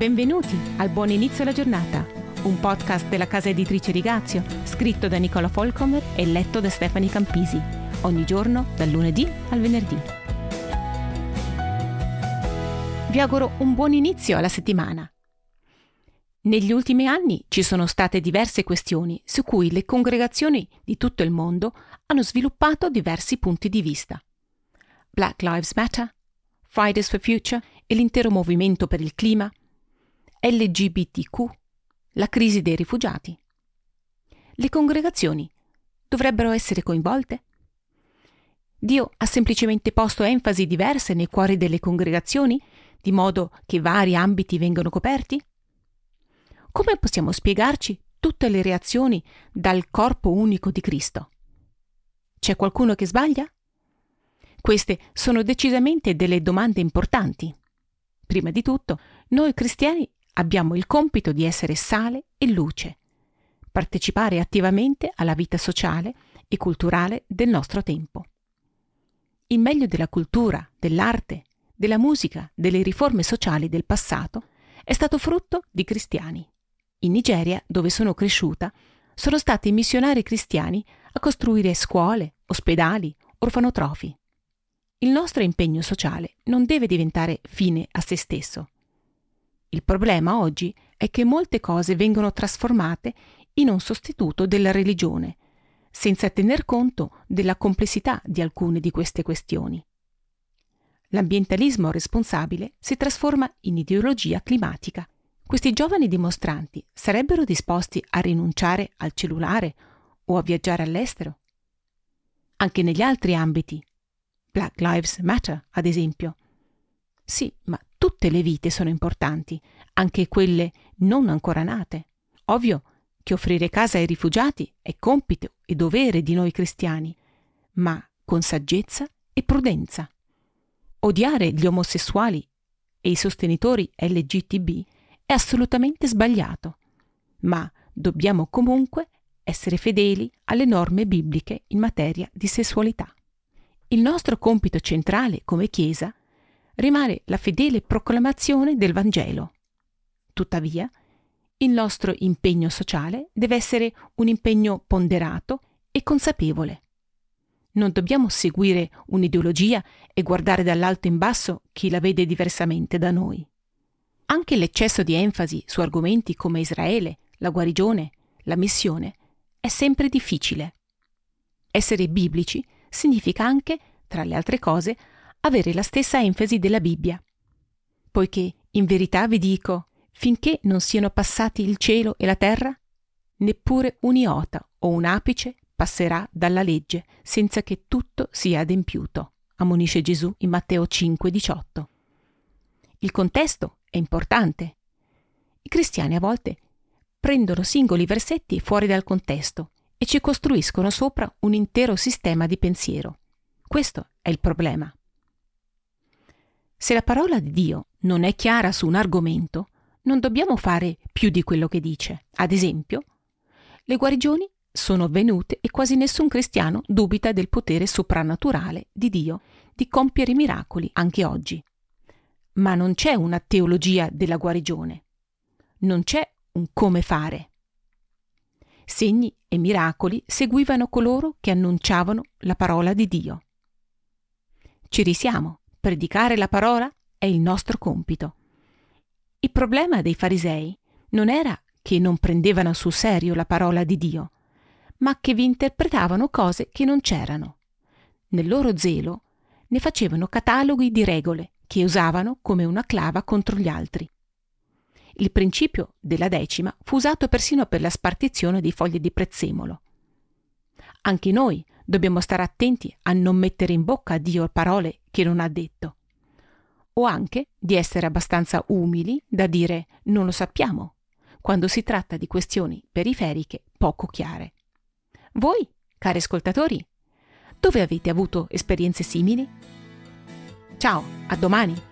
Benvenuti al Buon Inizio alla Giornata, un podcast della casa editrice Rigazio, scritto da Nicola Folcomer e letto da Stefani Campisi, ogni giorno dal lunedì al venerdì. Vi auguro un buon inizio alla settimana. Negli ultimi anni ci sono state diverse questioni su cui le congregazioni di tutto il mondo hanno sviluppato diversi punti di vista. Black Lives Matter, Fridays for Future e l'intero movimento per il clima, LGBTQ, la crisi dei rifugiati. Le congregazioni dovrebbero essere coinvolte? Dio ha semplicemente posto enfasi diverse nei cuori delle congregazioni, di modo che vari ambiti vengano coperti? Come possiamo spiegarci tutte le reazioni dal corpo unico di Cristo? C'è qualcuno che sbaglia? Queste sono decisamente delle domande importanti. Prima di tutto, noi cristiani abbiamo il compito di essere sale e luce, partecipare attivamente alla vita sociale e culturale del nostro tempo. Il meglio della cultura, dell'arte, della musica, delle riforme sociali del passato è stato frutto di cristiani. In Nigeria, dove sono cresciuta, sono stati missionari cristiani a costruire scuole, ospedali, orfanotrofi. Il nostro impegno sociale non deve diventare fine a se stesso, il problema oggi è che molte cose vengono trasformate in un sostituto della religione, senza tener conto della complessità di alcune di queste questioni. L'ambientalismo responsabile si trasforma in ideologia climatica. Questi giovani dimostranti sarebbero disposti a rinunciare al cellulare o a viaggiare all'estero? Anche negli altri ambiti. Black Lives Matter, ad esempio. Sì, ma Tutte le vite sono importanti, anche quelle non ancora nate. Ovvio che offrire casa ai rifugiati è compito e dovere di noi cristiani, ma con saggezza e prudenza. Odiare gli omosessuali e i sostenitori LGTB è assolutamente sbagliato, ma dobbiamo comunque essere fedeli alle norme bibliche in materia di sessualità. Il nostro compito centrale come Chiesa rimane la fedele proclamazione del Vangelo. Tuttavia, il nostro impegno sociale deve essere un impegno ponderato e consapevole. Non dobbiamo seguire un'ideologia e guardare dall'alto in basso chi la vede diversamente da noi. Anche l'eccesso di enfasi su argomenti come Israele, la guarigione, la missione è sempre difficile. Essere biblici significa anche, tra le altre cose, avere la stessa enfasi della Bibbia. Poiché, in verità vi dico, finché non siano passati il cielo e la terra, neppure un iota o un apice passerà dalla legge senza che tutto sia adempiuto, ammonisce Gesù in Matteo 5,18. Il contesto è importante. I cristiani a volte prendono singoli versetti fuori dal contesto e ci costruiscono sopra un intero sistema di pensiero. Questo è il problema. Se la parola di Dio non è chiara su un argomento, non dobbiamo fare più di quello che dice. Ad esempio, le guarigioni sono avvenute e quasi nessun cristiano dubita del potere soprannaturale di Dio di compiere miracoli anche oggi. Ma non c'è una teologia della guarigione. Non c'è un come fare. Segni e miracoli seguivano coloro che annunciavano la parola di Dio. Ci risiamo predicare la parola è il nostro compito. Il problema dei farisei non era che non prendevano sul serio la parola di Dio, ma che vi interpretavano cose che non c'erano. Nel loro zelo ne facevano cataloghi di regole che usavano come una clava contro gli altri. Il principio della decima fu usato persino per la spartizione di foglie di prezzemolo. Anche noi dobbiamo stare attenti a non mettere in bocca a Dio parole che non ha detto. O anche di essere abbastanza umili da dire non lo sappiamo, quando si tratta di questioni periferiche poco chiare. Voi, cari ascoltatori, dove avete avuto esperienze simili? Ciao, a domani!